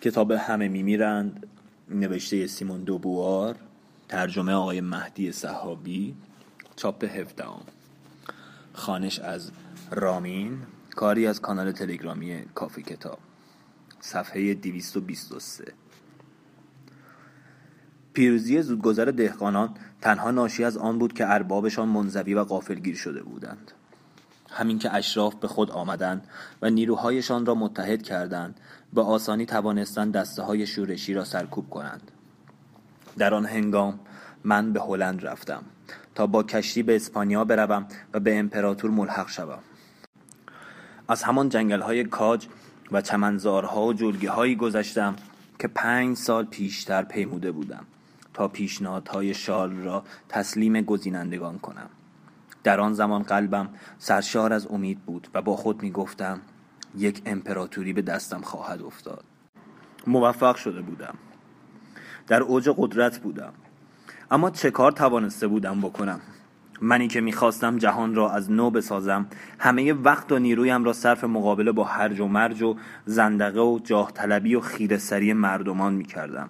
کتاب همه میمیرند نوشته سیمون دوبوار ترجمه آقای مهدی صحابی چاپ هفدهم. خانش از رامین کاری از کانال تلگرامی کافی کتاب. صفحه 223 پیروزی زودگذر دهقانان تنها ناشی از آن بود که اربابشان منزوی و غافلگیر شده بودند. همین که اشراف به خود آمدند و نیروهایشان را متحد کردند به آسانی توانستند دسته های شورشی را سرکوب کنند. در آن هنگام من به هلند رفتم تا با کشتی به اسپانیا بروم و به امپراتور ملحق شوم. از همان جنگل های کاج و چمنزارها و جلگه هایی گذشتم که پنج سال پیشتر پیموده بودم تا پیشنهادهای شال را تسلیم گزینندگان کنم. در آن زمان قلبم سرشار از امید بود و با خود می گفتم یک امپراتوری به دستم خواهد افتاد. موفق شده بودم. در اوج قدرت بودم. اما چه کار توانسته بودم بکنم؟ منی که می‌خواستم جهان را از نو بسازم همه وقت و نیرویم را صرف مقابله با هرج و مرج و زندقه و جاه طلبی و خیرسری مردمان می‌کردم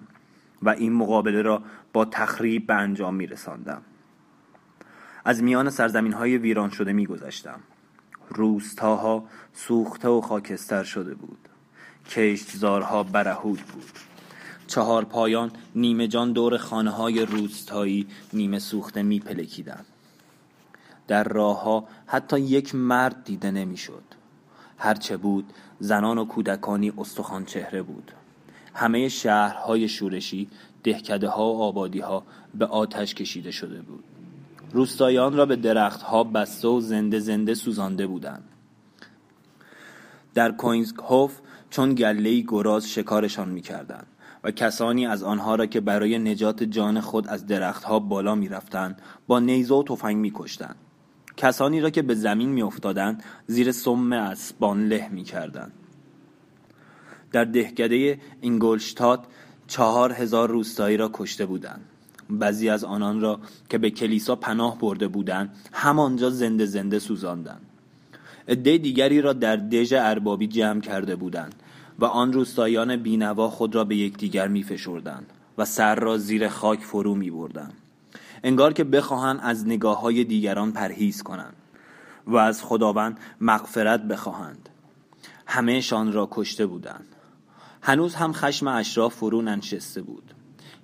و این مقابله را با تخریب به انجام میرساندم. از میان سرزمین های ویران شده میگذشتم. روستاها سوخته و خاکستر شده بود. کشتزارها برهود بود. چهار پایان نیمه جان دور خانه های روستایی نیمه سوخته میپلکیدند. در راه ها حتی یک مرد دیده نمی‌شد. هرچه بود زنان و کودکانی استخوان چهره بود. همه شهرهای شورشی دهکده ها و آبادی ها به آتش کشیده شده بود. روستایان را به درختها بسته و زنده زنده سوزانده بودند. در کوینزهوف چون گله گراز شکارشان می‌کردند و کسانی از آنها را که برای نجات جان خود از درختها بالا می‌رفتند با نیزه و تفنگ میکشتند. کسانی را که به زمین میافتادند زیر سم اسبان له می‌کردند. در دهکده اینگولشتات چهار هزار روستایی را کشته بودند. بعضی از آنان را که به کلیسا پناه برده بودند همانجا زنده زنده سوزاندند. عده دیگری را در دژ اربابی جمع کرده بودند و آن روستایان بینوا خود را به یکدیگر میفشردند و سر را زیر خاک فرو می بردن. انگار که بخواهند از نگاه های دیگران پرهیز کنند و از خداوند مغفرت بخواهند. همهشان را کشته بودند. هنوز هم خشم اشراف فرو ننشسته بود.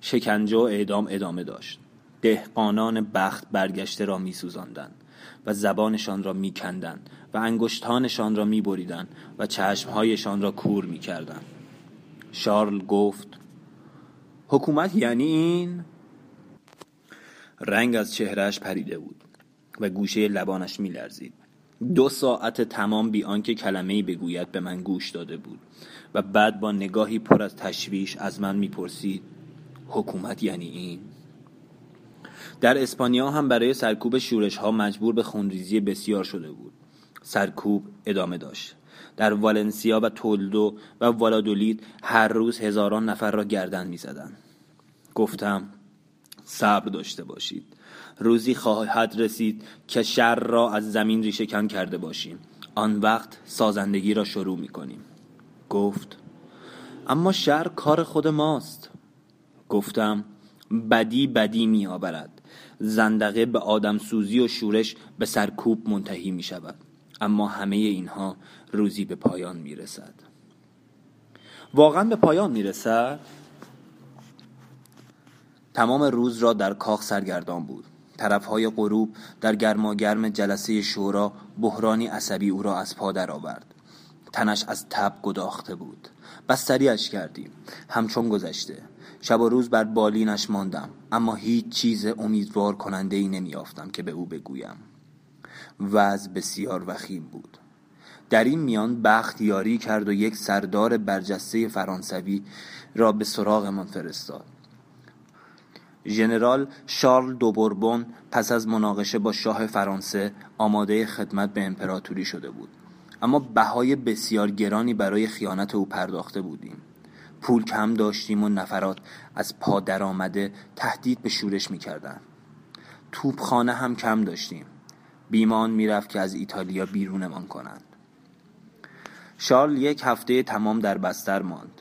شکنجه و اعدام ادامه داشت. دهقانان بخت برگشته را میسوزاندند و زبانشان را میکندند و انگشتانشان را میبریدند و چشمهایشان را کور می‌کردند. شارل گفت حکومت یعنی این؟ رنگ از چهرهش پریده بود و گوشه لبانش میلرزید. دو ساعت تمام بی آنکه کلمه‌ای بگوید به من گوش داده بود و بعد با نگاهی پر از تشویش از من می‌پرسید حکومت یعنی این. در اسپانیا هم برای سرکوب شورش ها مجبور به خونریزی بسیار شده بود. سرکوب ادامه داشت. در والنسیا و تولدو و والادولید هر روز هزاران نفر را گردن می زدن. گفتم صبر داشته باشید. روزی خواهد رسید که شر را از زمین ریشه کن کرده باشیم. آن وقت سازندگی را شروع می کنیم گفت اما شر کار خود ماست. گفتم بدی بدی می آورد زندقه به آدم سوزی و شورش به سرکوب منتهی می شود اما همه اینها روزی به پایان می رسد واقعا به پایان می رسد تمام روز را در کاخ سرگردان بود. طرفهای غروب در گرماگرم جلسه شورا بحرانی عصبی او را از پا درآورد. تنش از تب گداخته بود. بستریش کردیم. همچون گذشته. شب و روز بر بالینش ماندم اما هیچ چیز امیدوار کننده ای نمیافتم که به او بگویم. وضع بسیار وخیم بود. در این میان بخت یاری کرد و یک سردار برجسته فرانسوی را به سراغمان فرستاد. ژنرال شارل دوبوربون پس از مناقشه با شاه فرانسه آماده خدمت به امپراتوری شده بود. اما بهای بسیار گرانی برای خیانت او پرداخته بودیم. پول کم داشتیم و نفرات از پا آمده تهدید به شورش می‌کردند توپخانه هم کم داشتیم. بیمان می‌رفت که از ایتالیا بیرونمان کنند. شارل یک هفته تمام در بستر ماند.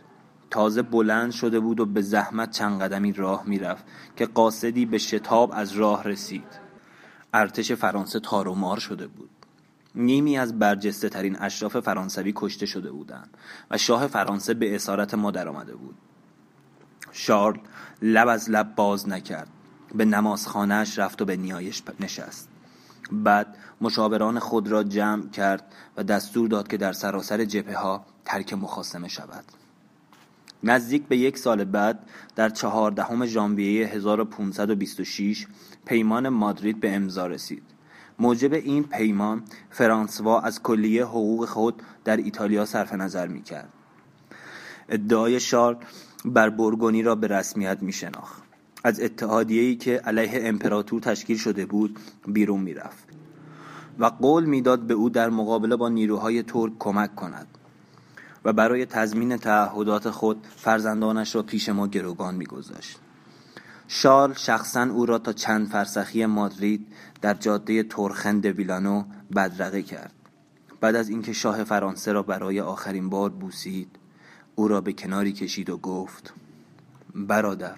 تازه بلند شده بود و به زحمت چند قدمی راه می‌رفت که قاصدی به شتاب از راه رسید. ارتش فرانسه تار و مار شده بود. نیمی از برجسته ترین اشراف فرانسوی کشته شده بودند و شاه فرانسه به اسارت ما آمده بود. شارل لب از لب باز نکرد. به نمازخانهاش رفت و به نیایش نشست. بعد مشاوران خود را جمع کرد و دستور داد که در سراسر جبهه ها ترک مخاسمه شود. نزدیک به یک سال بعد در چهاردهم ژانویه 1526 پیمان مادرید به امضا رسید. موجب این پیمان فرانسوا از کلیه حقوق خود در ایتالیا صرف نظر می کرد ادعای شارل بر برگونی را به رسمیت می شناخت از اتحادیه‌ای که علیه امپراتور تشکیل شده بود بیرون می‌رفت و قول می‌داد به او در مقابله با نیروهای ترک کمک کند و برای تضمین تعهدات خود فرزندانش را پیش ما گروگان میگذاشت. شارل شخصا او را تا چند فرسخی مادرید در جاده تورخند ویلانو بدرقه کرد. بعد از اینکه شاه فرانسه را برای آخرین بار بوسید او را به کناری کشید و گفت برادر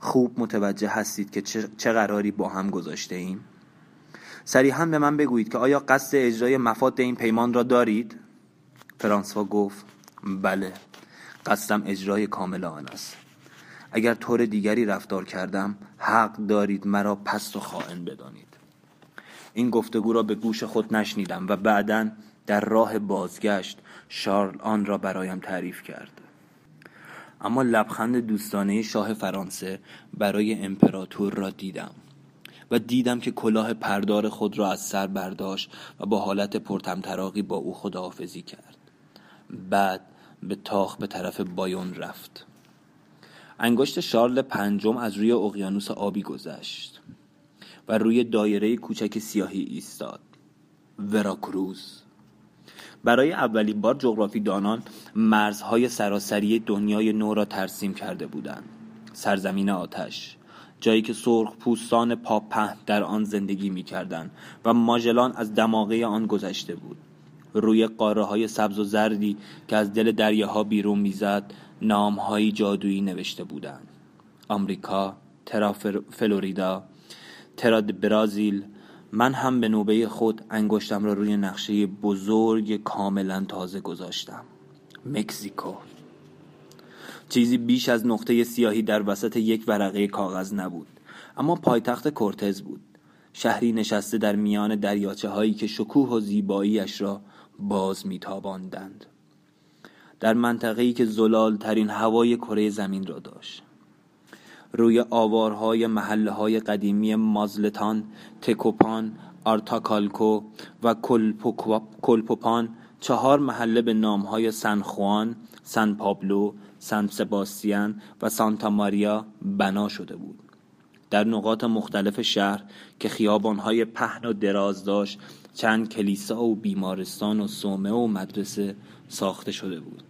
خوب متوجه هستید که چه قراری با هم گذاشته ایم؟ صریحا به من بگویید که آیا قصد اجرای مفاد این پیمان را دارید؟ فرانسوا گفت بله قصدم اجرای کامل آن است. اگر طور دیگری رفتار کردم حق دارید مرا پست و خائن بدانید. این گفتگو را به گوش خود نشنیدم و بعدا در راه بازگشت شارل آن را برایم تعریف کرد. اما لبخند دوستانه شاه فرانسه برای امپراتور را دیدم و دیدم که کلاه پردار خود را از سر برداشت و با حالت پرتمطراقی با او خداحافظی کرد. بعد به تاخ به طرف بایون رفت. انگشت شارل پنجم از روی اقیانوس آبی گذشت و روی دایره کوچک سیاهی ایستاد. وراکروز برای اولین بار جغرافی دانان مرزهای سراسری دنیای نو را ترسیم کرده بودند. سرزمین آتش جایی که سرخ پوستان پاپهن در آن زندگی می کردن و ماژلان از دماغه آن گذشته بود. روی قاره های سبز و زردی که از دل دریاها بیرون می‌زد نامهایی جادویی نوشته بودند. آمریکا ترا فلوریدا ترا برازیل. من هم به نوبه خود انگشتم را روی نقشه بزرگ کاملا تازه گذاشتم. مکزیکو. چیزی بیش از نقطه سیاهی در وسط یک ورقه کاغذ نبود اما پایتخت کورتز بود. شهری نشسته در میان دریاچه هایی که شکوه و زیباییش را باز میتاباندند. در منطقه‌ای که زلال ترین هوای کره زمین را داشت روی آوارهای محله های قدیمی مازلتان، تکوپان، آرتاکالکو و کلپوپان چهار محله به نامهای سن خوان، سن پابلو، سن سباستیان و سانتا ماریا بنا شده بود. در نقاط مختلف شهر که خیابانهای پهن و دراز داشت چند کلیسا و بیمارستان و صومعه و مدرسه ساخته شده بود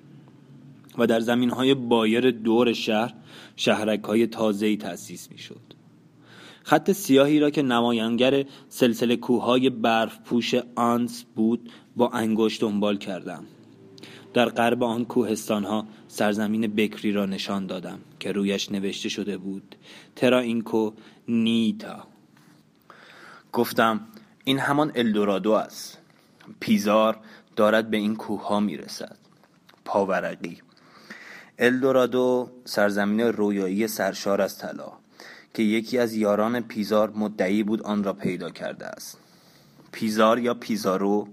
و در زمین های بایر دور شهر شهرک های تازه‌ای تأسیس می شد. خط سیاهی را که نمایانگر سلسله کوههای برف پوش آنس بود با انگشت دنبال کردم. در غرب آن کوهستان ها سرزمین بکری را نشان دادم که رویش نوشته شده بود ترا اینکو نیتا. گفتم این همان الدورادو است. پیزار دارد به این کوه ها می رسد پاورقی. الدورادو سرزمین رویایی سرشار از طلا که یکی از یاران پیزار مدعی بود آن را پیدا کرده است. پیزار یا پیزارو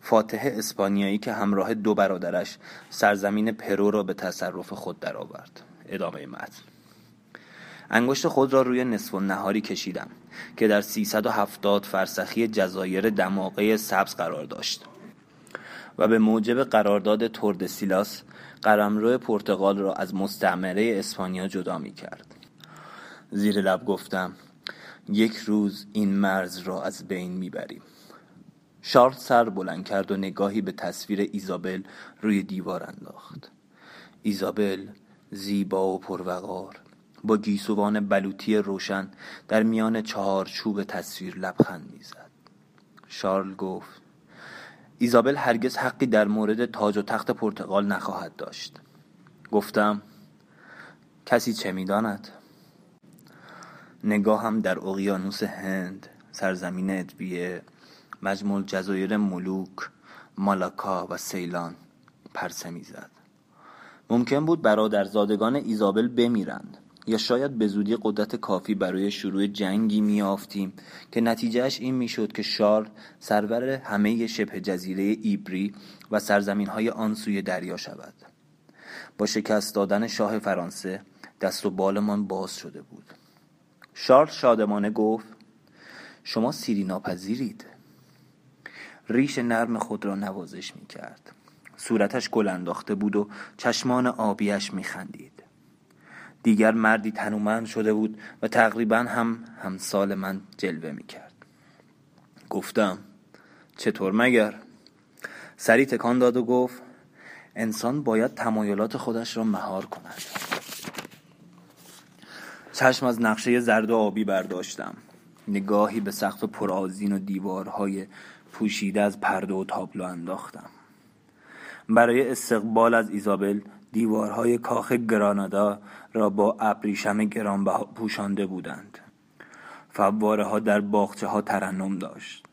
فاتح اسپانیایی که همراه دو برادرش سرزمین پرو را به تصرف خود درآورد. ادامه متن. انگشت خود را روی نصف و نهاری کشیدم که در 370 فرسخی جزایر دماغه سبز قرار داشت و به موجب قرارداد توردسیلاس قلمرو پرتغال را از مستعمره اسپانیا جدا می کرد زیر لب گفتم یک روز این مرز را از بین می‌بریم. شارل سر بلند کرد و نگاهی به تصویر ایزابل روی دیوار انداخت. ایزابل زیبا و پروقار با گیسوان بلوطی روشن در میان چهار چوب تصویر لبخند می‌زد. شارل گفت ایزابل هرگز حقی در مورد تاج و تخت پرتغال نخواهد داشت. گفتم کسی چه می‌داند؟ نگاهم در اقیانوس هند سرزمین ادویه مجموع جزایر ملوک مالاکا و سیلان پرسه می‌زد. ممکن بود برادرزادگان ایزابل بمیرند. یا شاید به زودی قدرت کافی برای شروع جنگی میافتیم که نتیجهش این می‌شد که شارل سرور همه شبه جزیره ایبری و سرزمین های آن سوی دریا شود. با شکست دادن شاه فرانسه دست و بالمان باز شده بود. شارل شادمانه گفت شما سیری ناپذیرید. ریش نرم خود را نوازش می کرد صورتش گل انداخته بود و چشمان آبیش می خندید دیگر مردی تنومند شده بود و تقریبا هم همسال من جلوه می کرد گفتم چطور مگر؟ سری تکان داد و گفت انسان باید تمایلات خودش را مهار کند. چشم از نقشه زرد و آبی برداشتم. نگاهی به سقف پرآذین و دیوارهای پوشیده از پرده و تابلو انداختم. برای استقبال از ایزابل دیوارهای کاخ گرانادا را با ابریشم گرانبها پوشانده بودند. فواره ها در باغچه ها ترنم داشت.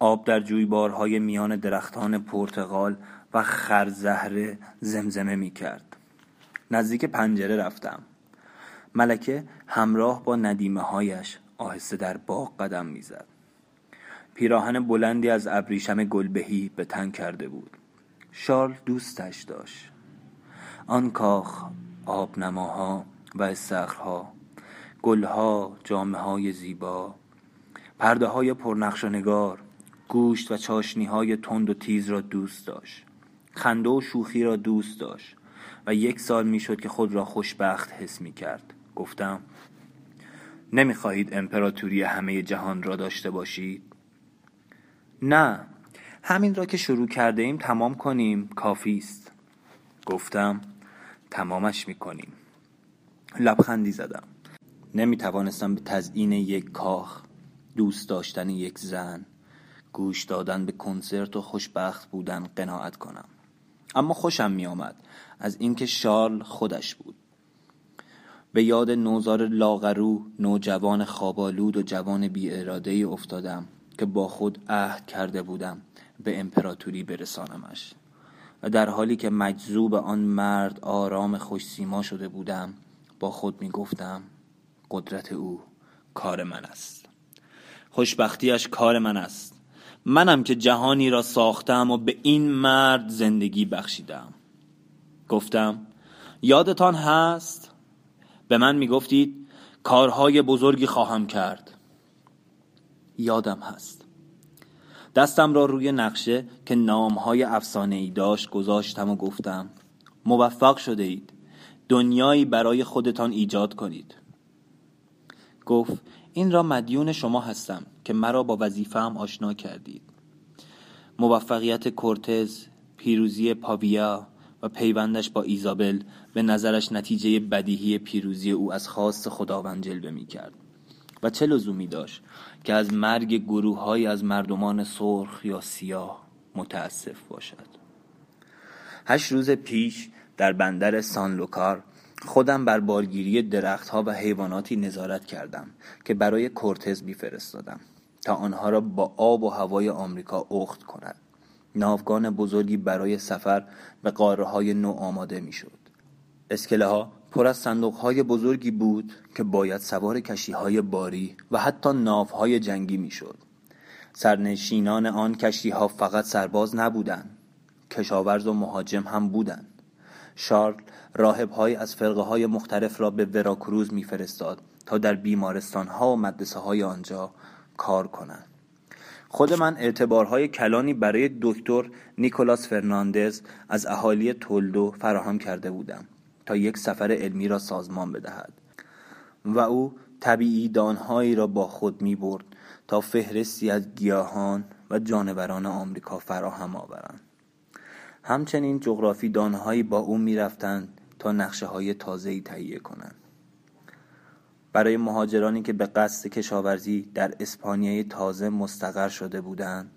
آب در جویبارهای میان درختان پرتغال و خرزهره زمزمه می کرد نزدیک پنجره رفتم. ملکه همراه با ندیمه هایش آهسته در باغ قدم می‌زد. پیراهن بلندی از ابریشم گلبهی به تن کرده بود. شارل دوستش داشت. آن کاخ آبنماها و استخرها گلها جامعه های زیبا پرده های پرنقش گوشت و چاشنی های تند و تیز را دوست داشت. خنده و شوخی را دوست داشت. و یک سال می‌شد که خود را خوشبخت حس می کرد گفتم نمی‌خواهید امپراتوری همه جهان را داشته باشید؟ نه. همین را که شروع کرده ایم تمام کنیم کافی است. گفتم تمامش می‌کنیم. لبخندی زدم. نمی توانستم به تزیین یک کاخ دوست داشتن یک زن گوش دادن به کنسرت و خوشبخت بودن قناعت کنم. اما خوشم می آمد از اینکه شارل خودش بود. به یاد نوزار لاغرو نوجوان خوابالود و جوان بی اراده افتادم که با خود عهد کرده بودم به امپراتوری برسانمش. و در حالی که مجذوب آن مرد آرام خوش سیما شده بودم با خود می گفتم قدرت او کار من است. خوشبختیش کار من است. منم که جهانی را ساختم و به این مرد زندگی بخشیدم. گفتم یادتان هست؟ به من می‌گفتید کارهای بزرگی خواهم کرد. یادم هست. دستم را روی نقشه که نامهای افسانه ای داشت گذاشتم و گفتم موفق شده اید. دنیایی برای خودتان ایجاد کنید. گفت این را مدیون شما هستم که مرا با وظیفه‌ام آشنا کردید. موفقیت کورتز پیروزی پاویا و پیوندش با ایزابل به نظرش نتیجه بدیهی پیروزی او از خواست خداوند جلوه می کرد و چه لزومی داشت که از مرگ گروههایی از مردمان سرخ یا سیاه متاسف باشد هشت روز پیش در بندر سانلوکار خودم بر بارگیری درختها و حیواناتی نظارت کردم که برای کورتز میفرستادم تا آنها را با آب و هوای آمریکا اخت کند ناوگان بزرگی برای سفر به قاره های نو آماده می‌شد. اسکله ها پر از صندوق های بزرگی بود که باید سوار کشی های باری و حتی ناف های جنگی می‌شد. سرنشینان آن کشتی ها فقط سرباز نبودند کشاورز و مهاجم هم بودند. شارل راهب های از فرقه های مختلف را به وراکروز میفرستاد تا در بیمارستان ها و مدرسه های آنجا کار کنند. خود من اعتبارهای کلانی برای دکتر نیکولاس فرناندز از اهالی تولدو فراهم کرده بودم. تا یک سفر علمی را سازمان بدهد. و او طبیعی دانهایی را با خود می برد تا فهرستی از گیاهان و جانوران آمریکا فراهم آورند. همچنین جغرافی دانهایی با او می رفتند تا نقشه های تازه‌ای تهیه کنند. برای مهاجرانی که به قصد کشاورزی در اسپانیای تازه مستقر شده بودند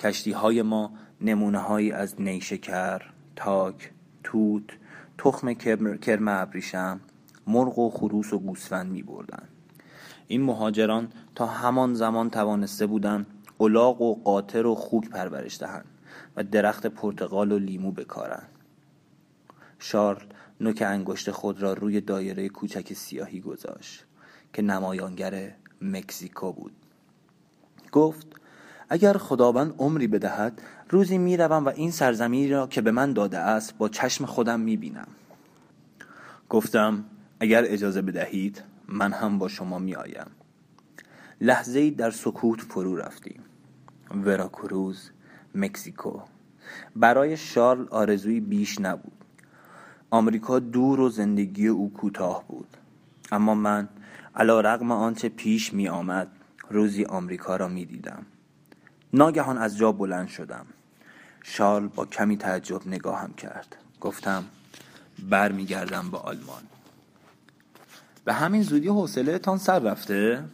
کشتی های ما نمونه هایی از نیشکر، تاک، توت، تخم کرم ابریشم مرغ و خروس و گوسفند می بردن. این مهاجران تا همان زمان توانسته بودند الاغ و قاطر و خوک پرورش دهند و درخت پرتقال و لیمو بکارند شارل نوک انگشت خود را روی دایره کوچک سیاهی گذاشت که نمایانگر مکزیکو بود گفت اگر خداوند عمری بدهد روزی می‌روم و این سرزمینی را که به من داده است با چشم خودم می‌بینم. گفتم اگر اجازه بدهید من هم با شما میآیم. لحظه در سکوت فرو رفتیم. وراکروز مکزیکو. برای شارل آرزوی بیش نبود. آمریکا دور و زندگی او کوتاه بود. اما من علا رقم آنچه پیش می آمد روزی آمریکا را می دیدم ناگهان از جا بلند شدم. شارل با کمی تعجب نگاهم کرد. گفتم برمیگردم به آلمان. به همین زودی حوصله تان سر رفته؟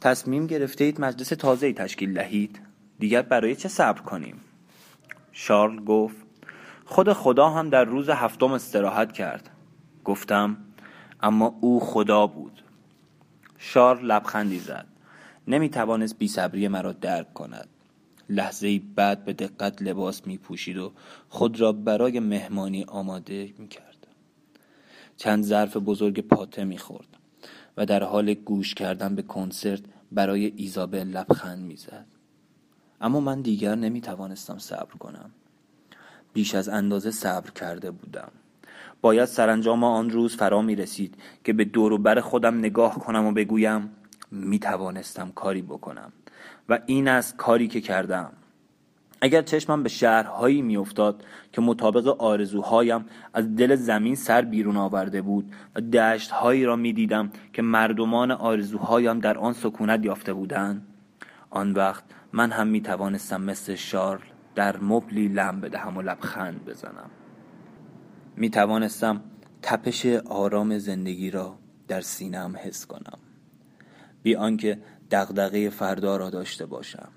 تصمیم گرفته اید مجلس تازه تشکیل دهید؟ دیگر برای چه صبر کنیم؟ شارل گفت خود خدا هم در روز هفتم استراحت کرد. گفتم اما او خدا بود. شارل لبخندی زد. نمی توانست بی صبری مرا درک کند. لحظه بعد به دقت لباس می پوشید و خود را برای مهمانی آماده می کرد چند ظرف بزرگ پاته می خورد و در حال گوش کردن به کنسرت برای ایزابل لبخند می زد. اما من دیگر نمی توانستم صبر کنم. بیش از اندازه صبر کرده بودم. باید سرانجام آن روز فرا می رسید که به دور بر خودم نگاه کنم و بگویم می توانستم کاری بکنم و این است کاری که کردم. اگر چشمم به شهرهایی میافتاد که مطابق آرزوهایم از دل زمین سر بیرون آورده بود و دشتهایی را می‌دیدم که مردمان آرزوهایم در آن سکونت یافته بودند آن وقت من هم می توانستم مثل شارل در مبلی لم بدهم و لبخند بزنم. می توانستم تپش آرام زندگی را در سینم حس کنم. بی آنکه دغدغه فردا را داشته باشم.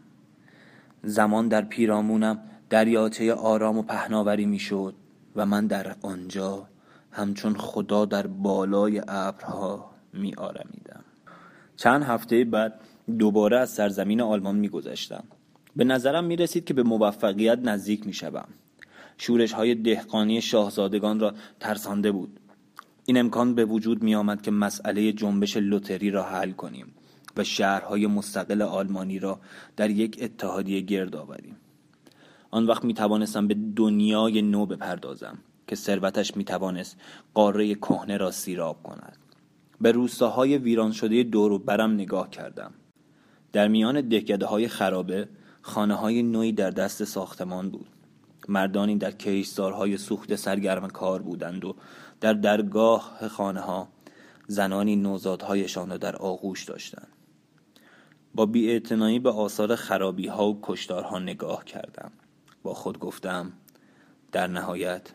زمان در پیرامونم دریاچه آرام و پهناوری می‌شد و من در آنجا همچون خدا در بالای ابرها می آرمیدم چند هفته بعد دوباره از سرزمین آلمان می گذشتم به نظرم می رسید که به موفقیت نزدیک می شدم شورش های دهقانی شاهزادگان را ترسانده بود. این امکان به وجود می آمد که مسئله جنبش لوتری را حل کنیم و شهرهای مستقل آلمانی را در یک اتحادیه گرد آوریم. آن وقت می توانستم به دنیای نو بپردازم که ثروتش می توانست قاره کهنه را سیراب کند. به روستاهای ویران شده دور و برم نگاه کردم. در میان دهکده های خرابه خانه های نوعی در دست ساختمان بود. مردانی در کیشزارهای سوخت سرگرم کار بودند و در درگاه خانه ها زنانی نوزادهایشان را در آغوش داشتند. با بیاعتنایی به آثار خرابی ها و کشتارها نگاه کردم. با خود گفتم در نهایت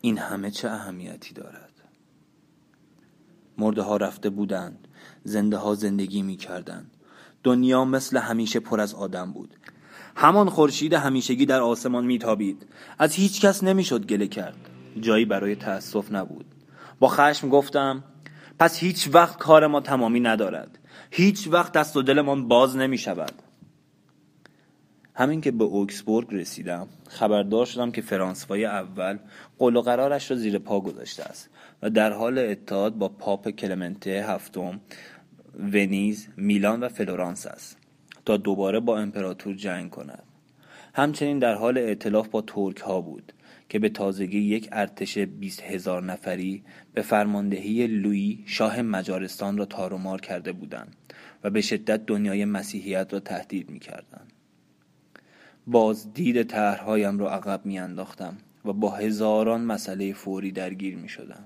این همه چه اهمیتی دارد؟ مرده ها رفته بودند زنده ها زندگی می کردند دنیا مثل همیشه پر از آدم بود. همان خورشید همیشگی در آسمان میتابید. از هیچ کس نمی‌شد گله کرد. جایی برای تأسف نبود. با خشم گفتم پس هیچ وقت کار ما تمامی ندارد. هیچ وقت دست و دلمان باز نمی شود همین که به اوکسبورگ رسیدم خبردار شدم که فرانسوای اول قول و قرارش را زیر پا گذاشته است و در حال اتحاد با پاپ کلمنته هفتم ونیز، میلان و فلورانس است تا دوباره با امپراتور جنگ کند. همچنین در حال ائتلاف با ترک ها بود که به تازگی یک ارتش بیست هزار نفری به فرماندهی لویی شاه مجارستان را تارومار کرده بودند و به شدت دنیای مسیحیت را تهدید می. باز دید طرحهایم را عقب می انداختم و با هزاران مسئله فوری درگیر می شدم.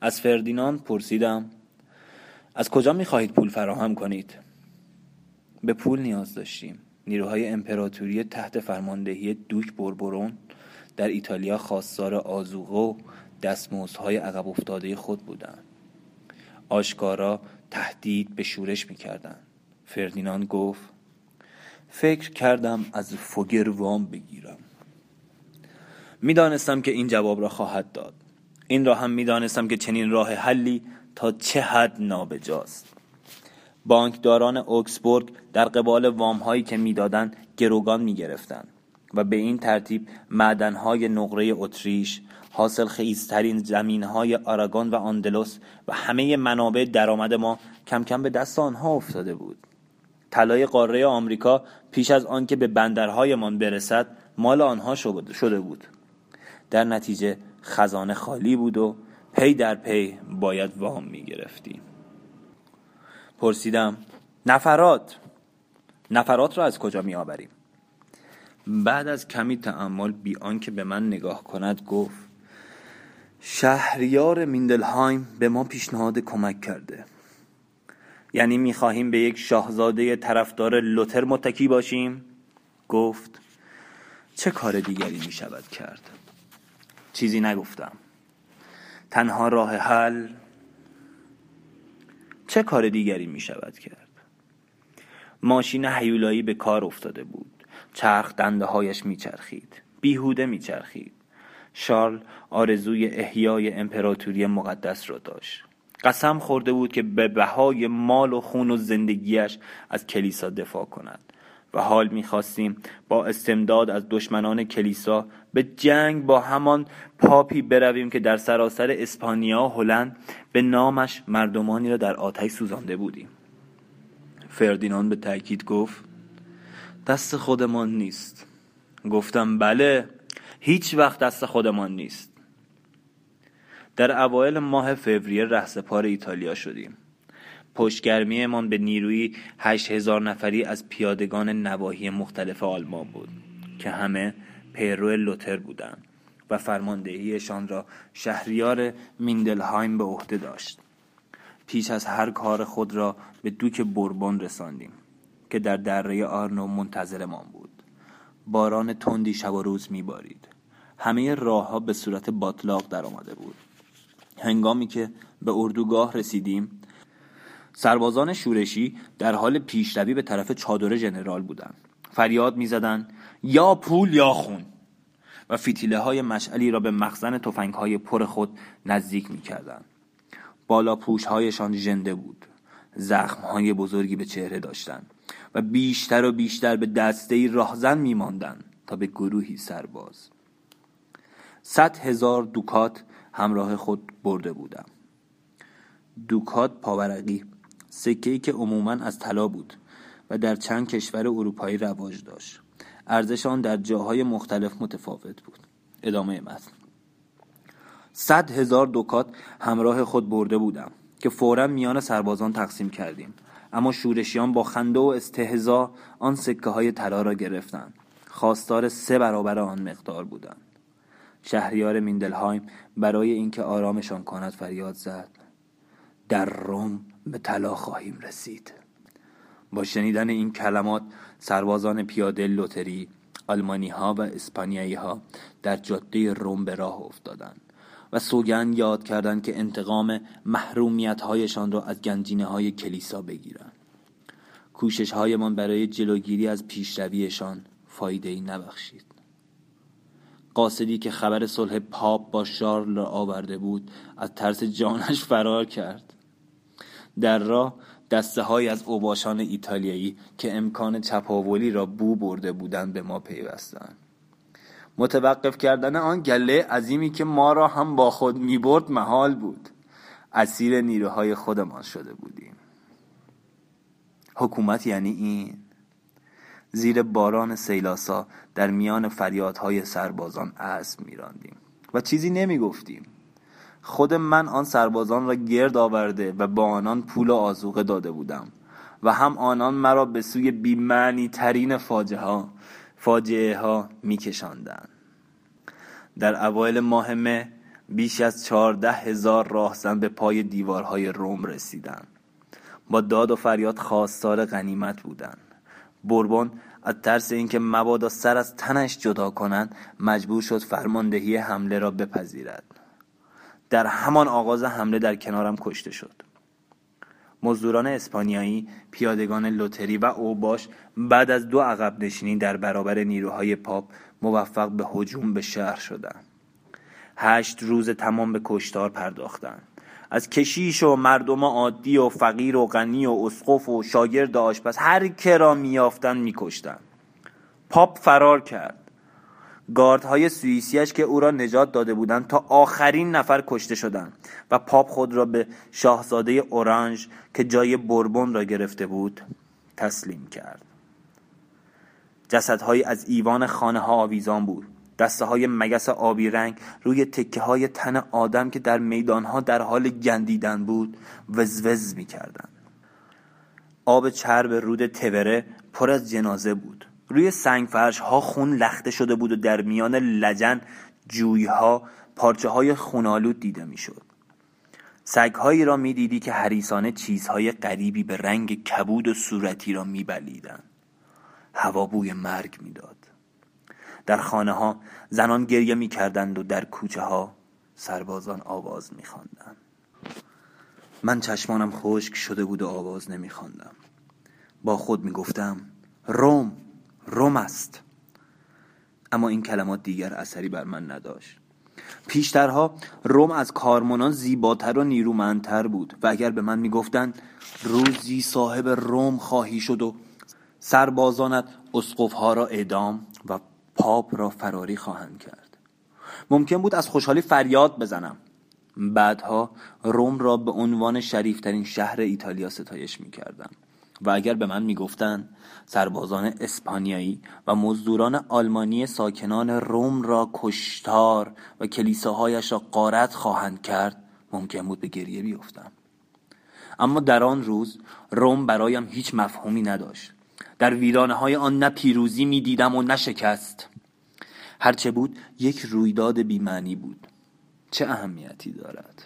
از فردیناند پرسیدم از کجا می خواهید پول فراهم کنید؟ به پول نیاز داشتیم. نیروهای امپراتوری تحت فرماندهی دوک بربرون در ایتالیا خواستار آزوغه و دستمزدهای عقب افتاده خود بودند. آشکارا تهدید به شورش می‌کردند. فردیناند گفت فکر کردم از فوگر وام بگیرم. می‌دانستم که این جواب را خواهد داد. این را هم می‌دانستم که چنین راه حلی تا چه حد نابجاست. بانکداران اوکسبورگ در قبال وام هایی که می‌دادند گروگان می‌گرفتند و به این ترتیب معدنهای نقره اتریش حاصل خیزترین زمین های آراگون و آندلوس و همه منابع درآمد ما کم کم به دست آنها افتاده بود. طلای قاره آمریکا پیش از آنکه به بندرهایمان برسد مال آنها شده بود. در نتیجه خزانه خالی بود و پی در پی باید وام می گرفتیم پرسیدم نفرات نفرات را از کجا می آوریم بعد از کمی تعمل بی آنکه به من نگاه کند گفت شهریار میندلهایم به ما پیشنهاد کمک کرده. یعنی می‌خواهیم به یک شاهزاده طرفدار لوتر متکی باشیم؟ گفت چه کار دیگری می شود کرد؟ چیزی نگفتم. تنها راه حل چه کار دیگری می شود کرد؟ ماشین حیولایی به کار افتاده بود. چرخ دنده هایش می چرخید بیهوده می چرخید شارل آرزوی احیای امپراتوری مقدس را داشت. قسم خورده بود که به بهای مال و خون و زندگیش از کلیسا دفاع کند. و حال می‌خواستیم با استمداد از دشمنان کلیسا به جنگ با همان پاپی برویم که در سراسر اسپانیا و هلند به نامش مردمانی را در آتش سوزانده بودیم. فردیناند به تاکید گفت دست خودمان نیست. گفتم بله هیچ وقت دست خودمان نیست. در اوایل ماه فوریه رهسپار ایتالیا شدیم. پشتگرمیمان به نیروی هشت هزار نفری از پیادگان نواحی مختلف آلمان بود که همه پیرو لوتر بودند و فرماندهیشان را شهریار میندلهایم به عهده داشت. پیش از هر کار خود را به دوک بربان رساندیم که در دره آرنو منتظرمان بود. باران تندی شب و روز میبارید. همه راهها به صورت باطلاق در آمده بود. هنگامی که به اردوگاه رسیدیم سربازان شورشی در حال پیشروی به طرف چادر ژنرال بودند. فریاد می‌زدند یا پول یا خون. و فیتیله های مشعلی را به مخزن تفنگ های پر خود نزدیک می‌کردند. بالا پوش هایشان ژنده بود. زخم های بزرگی به چهره داشتند و بیشتر و بیشتر به دسته راهزن میماندند تا به گروهی سرباز. صد هزار دوکات همراه خود برده بودم دوکات پاورقی سکه که عموما از طلا بود و در چند کشور اروپایی رواج داشت. ارزش آن در جاهای مختلف متفاوت بود. ادامه متن. صد هزار دوکات همراه خود برده بودم که فورا میان سربازان تقسیم کردیم. اما شورشیان با خنده و استهزا آن سکه های طلا را گرفتند. خواستار سه برابر آن مقدار بودند. شهریار میندلهایم برای اینکه آرامشان کند فریاد زد. در روم به طلا خواهیم رسید. با شنیدن این کلمات سربازان پیاده لوتری آلمانی ها و اسپانیایی ها در جاده روم به راه افتادند و سوگند یاد کردند که انتقام محرومیت هایشان را از گنجینه های کلیسا بگیرند. کوشش هایمان برای جلوگیری از پیشرویشان فایده ای نبخشید. قاصدی که خبر صلح پاپ با شارل را آورده بود از ترس جانش فرار کرد. در راه دسته های از اوباشان ایتالیایی که امکان چپاولی را بو برده بودند به ما پیوستند. متوقف کردن آن گله عظیمی که ما را هم با خود می برد محال بود. اسیر نیروهای خودمان شده بودیم. حکومت یعنی این. زیر باران سیلاسا در میان فریادهای سربازان اسب میراندیم و چیزی نمی‌گفتیم. خود من آن سربازان را گرد آورده و با آنان پول و آزوقه داده بودم و هم آنان مرا به سوی بیمعنی ترین فاجعه ها فاجعه ها می کشندن. در اوایل ماه مه بیش از چهارده هزار راهزن به پای دیوارهای روم رسیدند. با داد و فریاد خواستار غنیمت بودند. بربون از ترس اینکه مبادا سر از تنش جدا کنند مجبور شد فرماندهی حمله را بپذیرد. در همان آغاز حمله در کنارم کشته شد. مزدوران اسپانیایی پیادگان لوتری و اوباش بعد از دو عقب نشینی در برابر نیروهای پاپ موفق به هجوم به شهر شدند. هشت روز تمام به کشتار پرداختند. از کشیش و مردم عادی و فقیر و غنی و اسقف و شاگرد آشپز هر که را میافتند میکشتند. پاپ فرار کرد. گاردهای سوئیسیش که او را نجات داده بودند تا آخرین نفر کشته شدند و پاپ خود را به شاهزاده اورانژ که جای بربون را گرفته بود تسلیم کرد. جسدهایی از ایوان خانه ها آویزان بود. دسته های مگس آبی رنگ روی تکه های تن آدم که در میدان ها در حال گندیدن بود وزوز می کردن. آب چرب رود توره پر از جنازه بود. روی سنگ فرش ها خون لخته شده بود و در میان لجن جویها پارچه های خونالود دیده می‌شد. سگهایی را می‌دیدی که حریسانه چیزهای غریبی به رنگ کبود و صورتی را میبلیدند. هوا بوی مرگ می‌داد. در خانه ها زنان گریه می‌کردند و در کوچه ها سربازان آواز میخواندند. من چشمانم خشک شده بود و آواز نمیخواندم. با خود می‌گفتم روم! روم است. اما این کلمات دیگر اثری بر من نداشت. پیشترها روم از کارمانان زیباتر و نیرومندتر بود و اگر به من می‌گفتند روزی صاحب روم خواهی شد و سربازانت اسقفها را اعدام و پاپ را فراری خواهند کرد. ممکن بود از خوشحالی فریاد بزنم. بعدها روم را به عنوان شریفترین شهر ایتالیا ستایش می کردم و اگر به من می‌گفتند سربازان اسپانیایی و مزدوران آلمانی ساکنان روم را کشتار و کلیساهایش را قارت خواهند کرد ممکن بود به گریه بیفتم. اما در آن روز روم برایم هیچ مفهومی نداشت. در ویرانه های آن نه پیروزی می دیدم و نه شکست. هرچه بود یک رویداد بیمعنی بود. چه اهمیتی دارد؟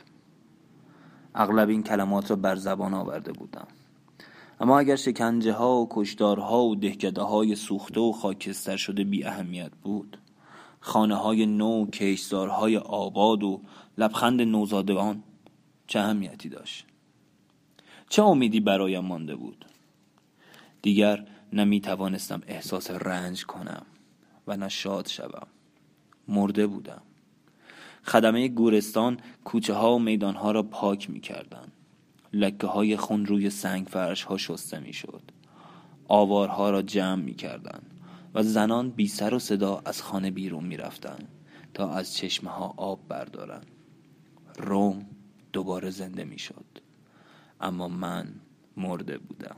اغلب این کلمات را بر زبان آورده بودم. اما اگر شکنجه ها و کشدارها و دهکده های سوخته و خاکستر شده بی اهمیت بود خانه های نو کشزارهای آباد و لبخند نوزادگان چه اهمیتی داشت؟ چه امیدی برایم مانده بود؟ دیگر نمی توانستم احساس رنج کنم و نه شاد شوم. مرده بودم. خدمه گورستان کوچه ها و میدان ها را پاک می کردن. لکه های خون روی سنگ فرش ها شسته می شد آوارها را جمع می کردن و زنان بی سر و صدا از خانه بیرون می رفتن تا از چشمه ها آب بردارن روم دوباره زنده می شد اما من مرده بودم.